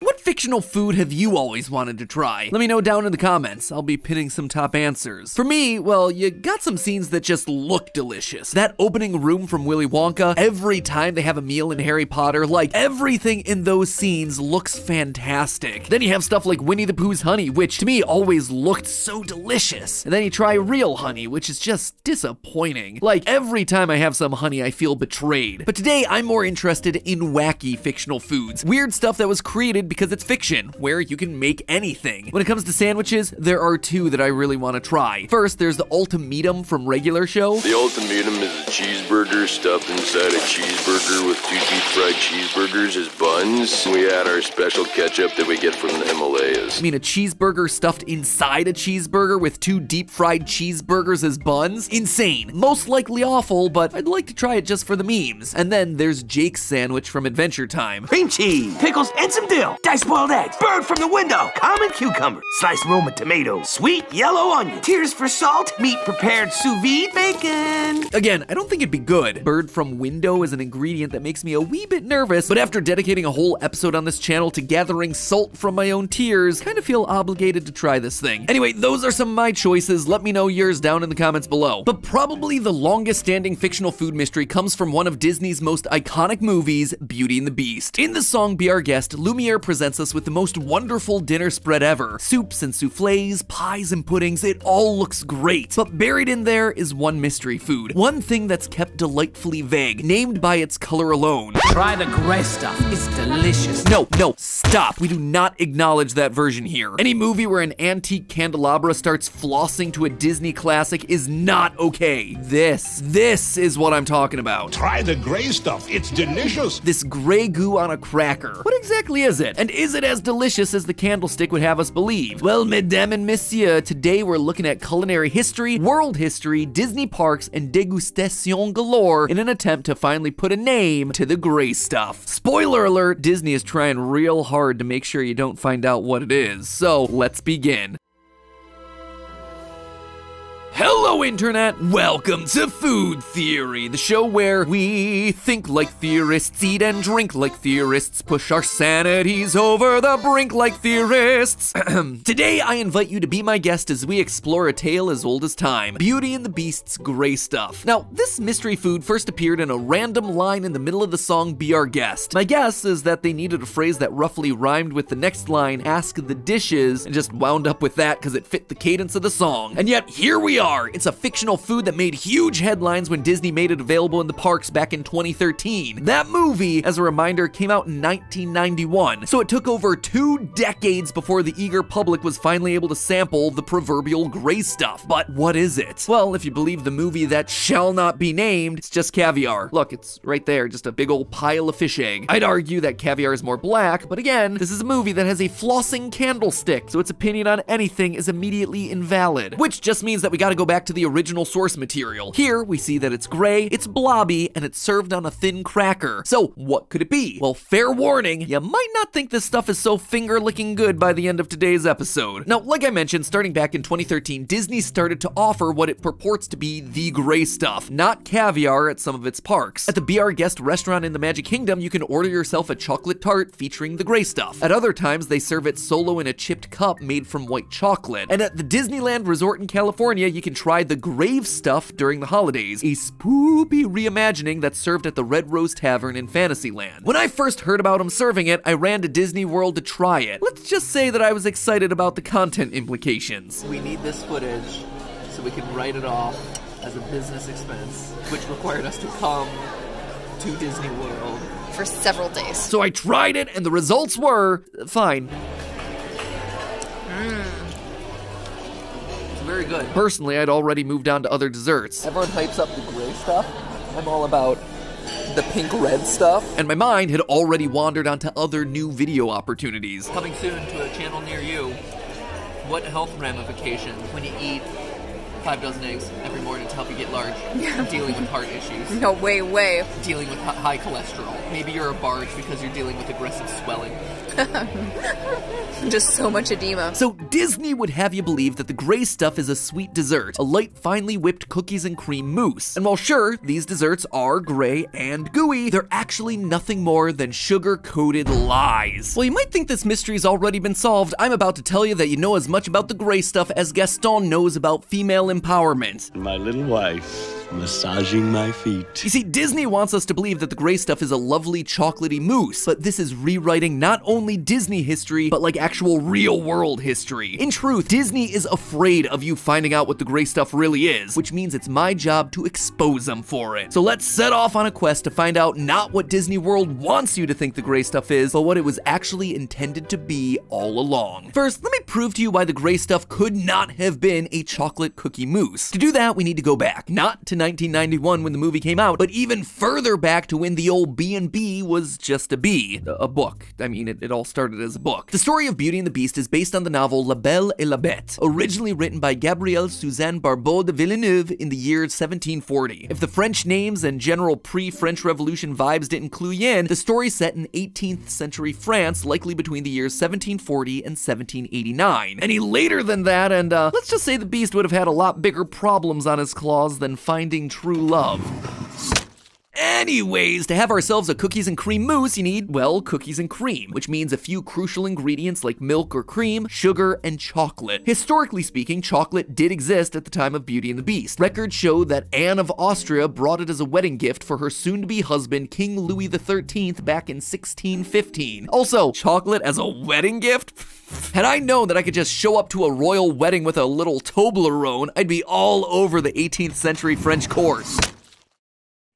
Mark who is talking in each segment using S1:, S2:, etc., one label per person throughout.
S1: What fictional food have you always wanted to try? Let me know down in the comments. I'll be pinning some top answers. For me, well, you got some scenes that just look delicious. That opening room from Willy Wonka, every time they have a meal in Harry Potter, like everything in those scenes looks fantastic. Then you have stuff like Winnie the Pooh's honey, which to me always looked so delicious. And then you try real honey, which is just disappointing. Like every time I have some honey, I feel betrayed. But today I'm more interested in wacky fictional foods. Weird stuff that was created because it's fiction, where you can make anything. When it comes to sandwiches, there are two that I really want to try. First, there's the ultimatum from regular show.
S2: The ultimatum is a cheeseburger stuffed inside a cheeseburger with two deep fried cheeseburgers as buns. We add our special ketchup that we get from the Himalayas.
S1: I mean, a cheeseburger stuffed inside a cheeseburger with two deep fried cheeseburgers as buns? Insane. Most likely awful, but I'd like to try it just for the memes. And then there's Jake's sandwich from Adventure Time.
S3: Cream cheese, pickles, and some dill. Diced boiled eggs, bird from the window, common cucumber, sliced Roma tomatoes, sweet yellow onion, tears for salt, meat prepared sous vide, bacon.
S1: Again, I don't think it'd be good. Bird from window is an ingredient that makes me a wee bit nervous, but after dedicating a whole episode on this channel to gathering salt from my own tears, kind of feel obligated to try this thing. Anyway, those are some of my choices. Let me know yours down in the comments below. But probably the longest standing fictional food mystery comes from one of Disney's most iconic movies, Beauty and the Beast. In the song Be Our Guest, Lumiere presents us with the most wonderful dinner spread ever. Soups and souffles, pies and puddings, it all looks great. But buried in there is one mystery food. One thing that's kept delightfully vague, named by its color alone.
S3: Try the gray stuff. It's delicious.
S1: No, no, stop. We do not acknowledge that version here. Any movie where an antique candelabra starts flossing to a Disney classic is not okay. This, this is what I'm talking about.
S4: Try the gray stuff. It's delicious.
S1: This gray goo on a cracker. What exactly is it? And is it as delicious as the candlestick would have us believe? Well, mesdames and messieurs, today we're looking at culinary history, world history, Disney parks, and degustation galore in an attempt to finally put a name to the gray stuff. Spoiler alert, Disney is trying real hard to make sure you don't find out what it is. So, let's begin. Hello, Internet! Welcome to Food Theory, the show where we think like theorists, eat and drink like theorists, push our sanities over the brink like theorists. Today, I invite you to be my guest as we explore a tale as old as time Beauty and the Beast's Gray Stuff. Now, this mystery food first appeared in a random line in the middle of the song Be Our Guest. My guess is that they needed a phrase that roughly rhymed with the next line, Ask the Dishes, and just wound up with that because it fit the cadence of the song. And yet, here we are. It's a fictional food that made huge headlines when Disney made it available in the parks back in 2013. That movie, as a reminder, came out in 1991, so it took over two decades before the eager public was finally able to sample the proverbial gray stuff. But what is it? Well, if you believe the movie that shall not be named, it's just caviar. Look, it's right there, just a big old pile of fish egg. I'd argue that caviar is more black, but again, this is a movie that has a flossing candlestick, so its opinion on anything is immediately invalid. Which just means that we gotta go back to the original source material. Here, we see that it's gray, it's blobby, and it's served on a thin cracker. So, what could it be? Well, fair warning, you might not think this stuff is so finger licking good by the end of today's episode. Now, like I mentioned, starting back in 2013, Disney started to offer what it purports to be the gray stuff, not caviar at some of its parks. At the Be Our Guest restaurant in the Magic Kingdom, you can order yourself a chocolate tart featuring the gray stuff. At other times, they serve it solo in a chipped cup made from white chocolate. And at the Disneyland Resort in California, you can try the grave stuff during the holidays, a spoopy reimagining that's served at the Red Rose Taverne in Fantasyland. When I first heard about them serving it, I ran to Disney World to try it. Let's just say that I was excited about the content implications.
S5: We need this footage so we can write it off as a business expense, which required us to come to Disney World.
S6: for several days.
S1: So I tried it, and the results were fine.
S5: Very good.
S1: Personally, I'd already moved on to other desserts,
S5: Everyone hypes up the gray stuff. I'm all about the pink red stuff.
S1: and my mind had already wandered onto other new video opportunities.
S5: Coming soon to a channel near you. What health ramifications when you eat five dozen eggs every morning to help you get large. dealing with heart issues,
S6: No, way, way.
S5: dealing with high cholesterol. Maybe you're a barge because you're dealing with aggressive swelling.
S6: Just so much edema.
S1: So Disney would have you believe that the gray stuff is a sweet dessert, a light, finely whipped cookies and cream mousse. And while sure, these desserts are gray and gooey, they're actually nothing more than sugar-coated lies. Well, you might think this mystery's already been solved. I'm about to tell you that you know as much about the gray stuff as Gaston knows about female empowerment.
S7: My little wife massaging my feet.
S1: You see, Disney wants us to believe that the gray stuff is a lovely chocolatey mousse, but this is rewriting not only Disney history, but like actual real world history. In truth, Disney is afraid of you finding out what the gray stuff really is, which means it's my job to expose them for it. So let's set off on a quest to find out not what Disney World wants you to think the gray stuff is, but what it was actually intended to be all along. First, let me prove to you why the gray stuff could not have been a chocolate cookie mousse. To do that, we need to go back, not to 1991 when the movie came out, but even further back to when the old B&B was just a B, a book. I mean, it, it all started as a book. The story of Beauty and the Beast is based on the novel La Belle et la Bête, originally written by Gabrielle Suzanne Barbot de Villeneuve in the year 1740. If the French names and general pre-French Revolution vibes didn't clue you in, the story's set in 18th century France, likely between the years 1740 and 1789. Any later than that, and uh, let's just say the Beast would have had a lot bigger problems on his claws than finding true love. Anyways, to have ourselves a cookies and cream mousse, you need, well, cookies and cream, which means a few crucial ingredients like milk or cream, sugar, and chocolate. Historically speaking, chocolate did exist at the time of Beauty and the Beast. Records show that Anne of Austria brought it as a wedding gift for her soon to be husband, King Louis XIII, back in 1615. Also, chocolate as a wedding gift? Had I known that I could just show up to a royal wedding with a little Toblerone, I'd be all over the 18th century French course.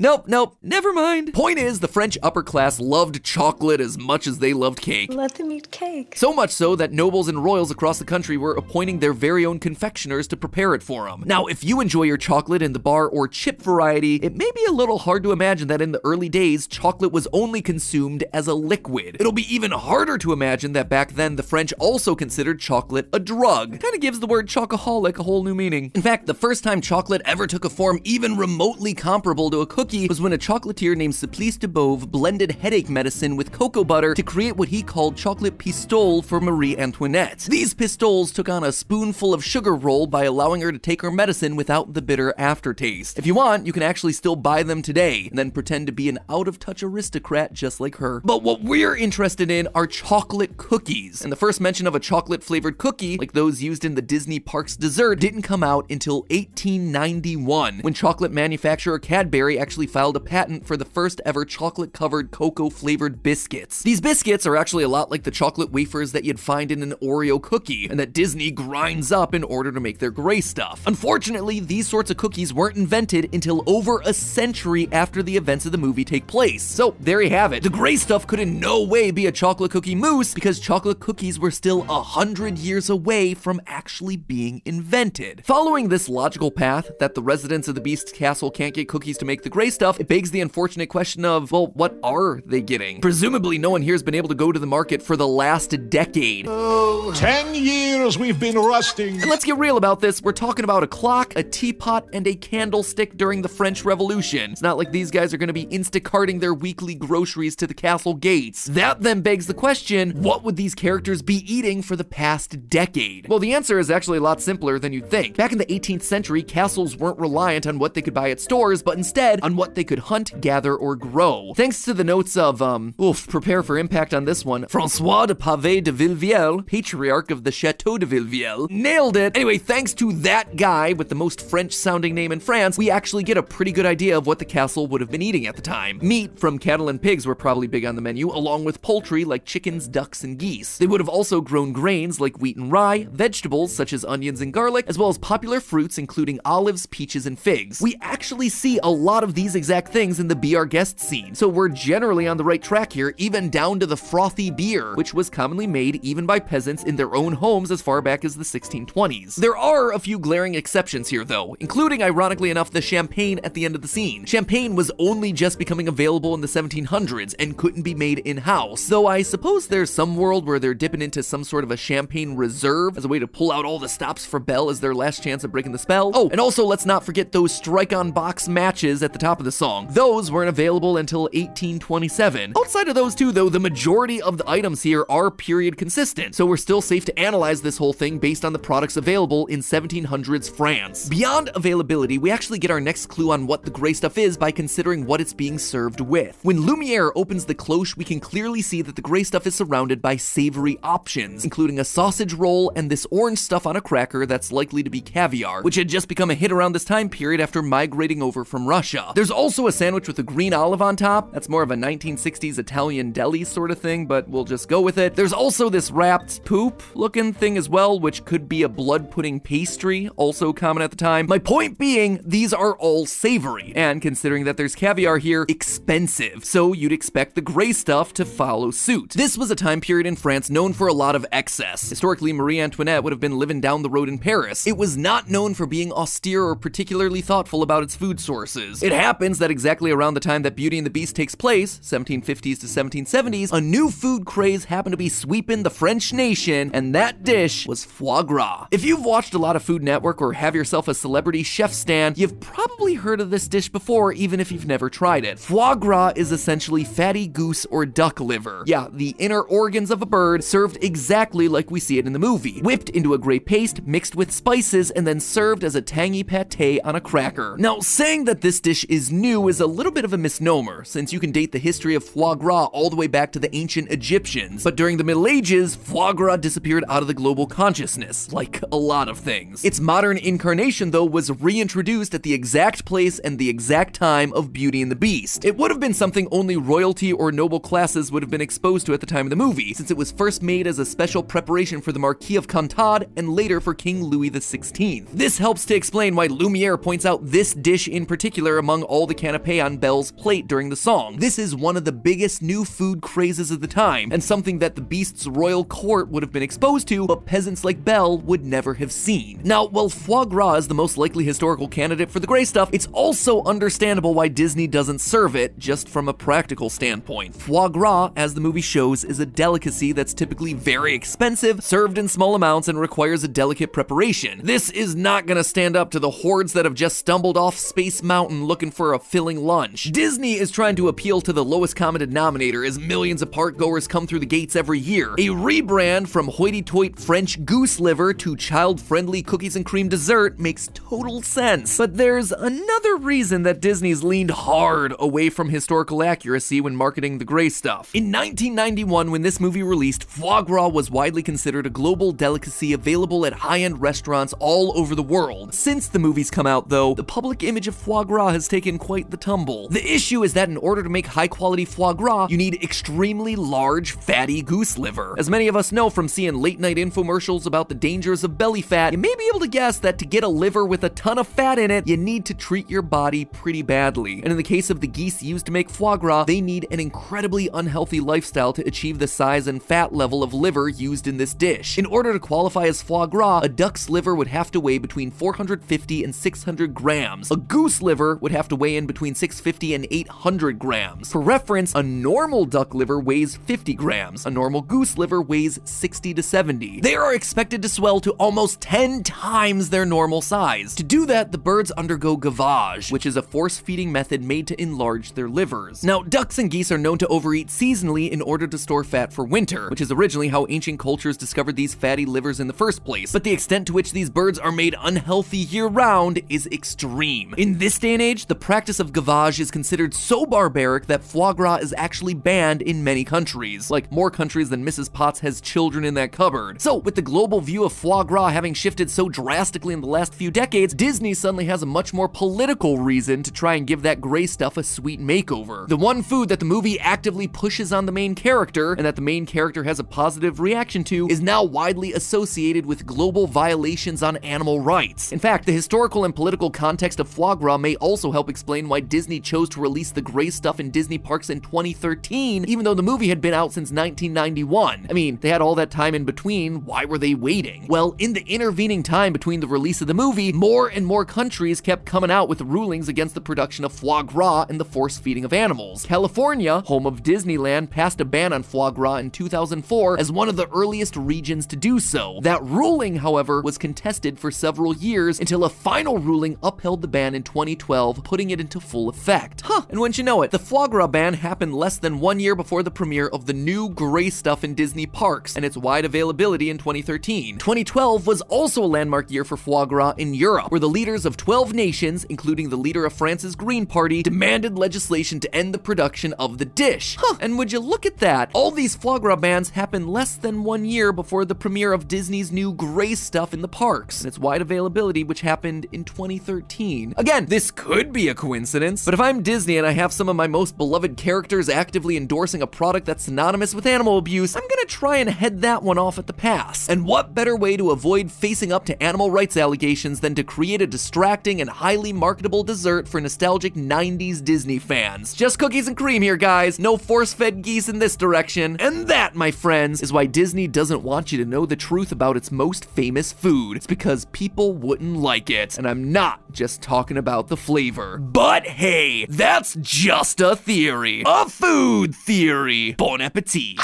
S1: Nope, nope, never mind. Point is, the French upper class loved chocolate as much as they loved cake.
S8: Let them eat cake.
S1: So much so that nobles and royals across the country were appointing their very own confectioners to prepare it for them. Now, if you enjoy your chocolate in the bar or chip variety, it may be a little hard to imagine that in the early days, chocolate was only consumed as a liquid. It'll be even harder to imagine that back then the French also considered chocolate a drug. Kinda gives the word chocoholic a whole new meaning. In fact, the first time chocolate ever took a form even remotely comparable to a cookie was when a chocolatier named Simplice Debauve blended headache medicine with cocoa butter to create what he called chocolate pistole for Marie Antoinette. These pistoles took on a spoonful of sugar roll by allowing her to take her medicine without the bitter aftertaste. If you want, you can actually still buy them today and then pretend to be an out of touch aristocrat just like her. But what we're interested in are chocolate cookies. And the first mention of a chocolate flavored cookie, like those used in the Disney parks dessert, didn't come out until 1891 when chocolate manufacturer Cadbury actually filed a patent for the first ever chocolate covered cocoa flavored biscuits. These biscuits are actually a lot like the chocolate wafers that you'd find in an Oreo cookie and that Disney grinds up in order to make their gray stuff. Unfortunately, these sorts of cookies weren't invented until over a century after the events of the movie take place. So there you have it. The gray stuff could in no way be a chocolate cookie mousse because chocolate cookies were still a hundred years away from actually being invented. Following this logical path that the residents of the Beast's castle can't get cookies to make the gray stuff, it begs the unfortunate question of, well, what are they getting? Presumably, no one here has been able to go to the market for the last decade. Oh.
S4: Ten years we've been rusting.
S1: And let's get real about this. We're talking about a clock, a teapot, and a candlestick during the French Revolution. It's not like these guys are going to be instacarting their weekly groceries to the castle gates. That then begs the question what would these characters be eating for the past decade? Well, the answer is actually a lot simpler than you'd think. Back in the 18th century, castles weren't reliant on what they could buy at stores, but instead on what they could hunt, gather, or grow. Thanks to the notes of, um, oof, prepare for impact on this one, Francois de Pavée de Villevieille, patriarch of the Chateau de Villevieille, nailed it. Anyway, thanks to that guy with the most French sounding name in France, we actually get a pretty good idea of what the castle would have been eating at the time. Meat from cattle and pigs were probably big on the menu, along with poultry like chickens, ducks, and geese. They would have also grown grains like wheat and rye, vegetables such as onions and garlic, as well as popular fruits including olives, peaches, and figs. We actually see a lot of these these exact things in the Be Our Guest scene. So we're generally on the right track here, even down to the frothy beer, which was commonly made even by peasants in their own homes as far back as the 1620s. There are a few glaring exceptions here though, including ironically enough the champagne at the end of the scene. Champagne was only just becoming available in the 1700s and couldn't be made in-house, though I suppose there's some world where they're dipping into some sort of a champagne reserve as a way to pull out all the stops for Belle as their last chance of breaking the spell. Oh, and also let's not forget those strike on box matches at the top of the song. Those weren't available until 1827. Outside of those two though, the majority of the items here are period consistent, so we're still safe to analyze this whole thing based on the products available in 1700s France. Beyond availability, we actually get our next clue on what the gray stuff is by considering what it's being served with. When Lumiere opens the cloche, we can clearly see that the gray stuff is surrounded by savory options, including a sausage roll and this orange stuff on a cracker that's likely to be caviar, which had just become a hit around this time period after migrating over from Russia. There's also a sandwich with a green olive on top. That's more of a 1960s Italian deli sort of thing, but we'll just go with it. There's also this wrapped poop looking thing as well, which could be a blood pudding pastry, also common at the time. My point being, these are all savory, and considering that there's caviar here, expensive, so you'd expect the gray stuff to follow suit. This was a time period in France known for a lot of excess. Historically, Marie Antoinette would have been living down the road in Paris. It was not known for being austere or particularly thoughtful about its food sources. It happens that exactly around the time that Beauty and the Beast takes place, 1750s to 1770s, a new food craze happened to be sweeping the French nation, and that dish was foie gras. If you've watched a lot of Food Network or have yourself a celebrity chef stand, you've probably heard of this dish before, even if you've never tried it. Foie gras is essentially fatty goose or duck liver. Yeah, the inner organs of a bird served exactly like we see it in the movie. Whipped into a gray paste, mixed with spices, and then served as a tangy pate on a cracker. Now, saying that this dish is new is a little bit of a misnomer, since you can date the history of foie gras all the way back to the ancient Egyptians. But during the Middle Ages, foie gras disappeared out of the global consciousness, like a lot of things. Its modern incarnation, though, was reintroduced at the exact place and the exact time of Beauty and the Beast. It would have been something only royalty or noble classes would have been exposed to at the time of the movie, since it was first made as a special preparation for the Marquis of Contades and later for King Louis XVI. This helps to explain why Lumiere points out this dish in particular among all the canapé on Belle's plate during the song. This is one of the biggest new food crazes of the time, and something that the Beast's royal court would have been exposed to, but peasants like Belle would never have seen. Now, while foie gras is the most likely historical candidate for the gray stuff, it's also understandable why Disney doesn't serve it, just from a practical standpoint. Foie gras, as the movie shows, is a delicacy that's typically very expensive, served in small amounts, and requires a delicate preparation. This is not gonna stand up to the hordes that have just stumbled off Space Mountain looking for a filling lunch. Disney is trying to appeal to the lowest common denominator as millions of park goers come through the gates every year. A rebrand from hoity-toity French goose liver to child-friendly cookies and cream dessert makes total sense. But there's another reason that Disney's leaned hard away from historical accuracy when marketing the gray stuff. In 1991, when this movie released, foie gras was widely considered a global delicacy available at high-end restaurants all over the world. Since the movie's come out, though, the public image of foie gras has taken quite the tumble. The issue is that in order to make high-quality foie gras, you need extremely large, fatty goose liver. As many of us know from seeing late-night infomercials about the dangers of belly fat, you may be able to guess that to get a liver with a ton of fat in it, you need to treat your body pretty badly. And in the case of the geese used to make foie gras, they need an incredibly unhealthy lifestyle to achieve the size and fat level of liver used in this dish. In order to qualify as foie gras, a duck's liver would have to weigh between 450 and 600 grams. A goose liver would have to weigh in between 650 and 800 grams. For reference, a normal duck liver weighs 50 grams. A normal goose liver weighs 60 to 70. They are expected to swell to almost 10 times their normal size. To do that, the birds undergo gavage, which is a force-feeding method made to enlarge their livers. Now, ducks and geese are known to overeat seasonally in order to store fat for winter, which is originally how ancient cultures discovered these fatty livers in the first place. But the extent to which these birds are made unhealthy year-round is extreme. In this day and age, the practice of gavage is considered so barbaric that foie gras is actually banned in many countries, like more countries than Mrs. Potts has children in that cupboard. So, with the global view of foie gras having shifted so drastically in the last few decades, Disney suddenly has a much more political reason to try and give that gray stuff a sweet makeover. The one food that the movie actively pushes on the main character, and that the main character has a positive reaction to, is now widely associated with global violations on animal rights. In fact, the historical and political context of foie gras may also help explain why Disney chose to release the gray stuff in Disney parks in 2013, even though the movie had been out since 1991. I mean, they had all that time in between, why were they waiting? Well, in the intervening time between the release of the movie, more and more countries kept coming out with rulings against the production of foie gras and the force feeding of animals. California, home of Disneyland, passed a ban on foie gras in 2004 as one of the earliest regions to do so. That ruling, however, was contested for several years until a final ruling upheld the ban in 2012, putting it into full effect. Huh, and once you know it, the foie gras ban happened less than one year before the premiere of the new gray stuff in Disney parks and its wide availability in 2013. 2012 was also a landmark year for foie gras in Europe, where the leaders of 12 nations, including the leader of France's Green Party, demanded legislation to end the production of the dish. Huh, and would you look at that? All these foie gras bans happened less than one year before the premiere of Disney's new gray stuff in the parks and its wide availability, which happened in 2013. Again, this could be a coincidence, but if I'm Disney and I have some of my most beloved characters actively endorsing a product that's synonymous with animal abuse, I'm gonna try and head that one off at the pass. And what better way to avoid facing up to animal rights allegations than to create a distracting and highly marketable dessert for nostalgic 90s Disney fans? Just cookies and cream here, guys. No force fed geese in this direction. And that, my friends, is why Disney doesn't want you to know the truth about its most famous food. It's because people wouldn't like it. And I'm not just talking about the flavor. But hey, that's just a theory. A food theory. Bon appetit.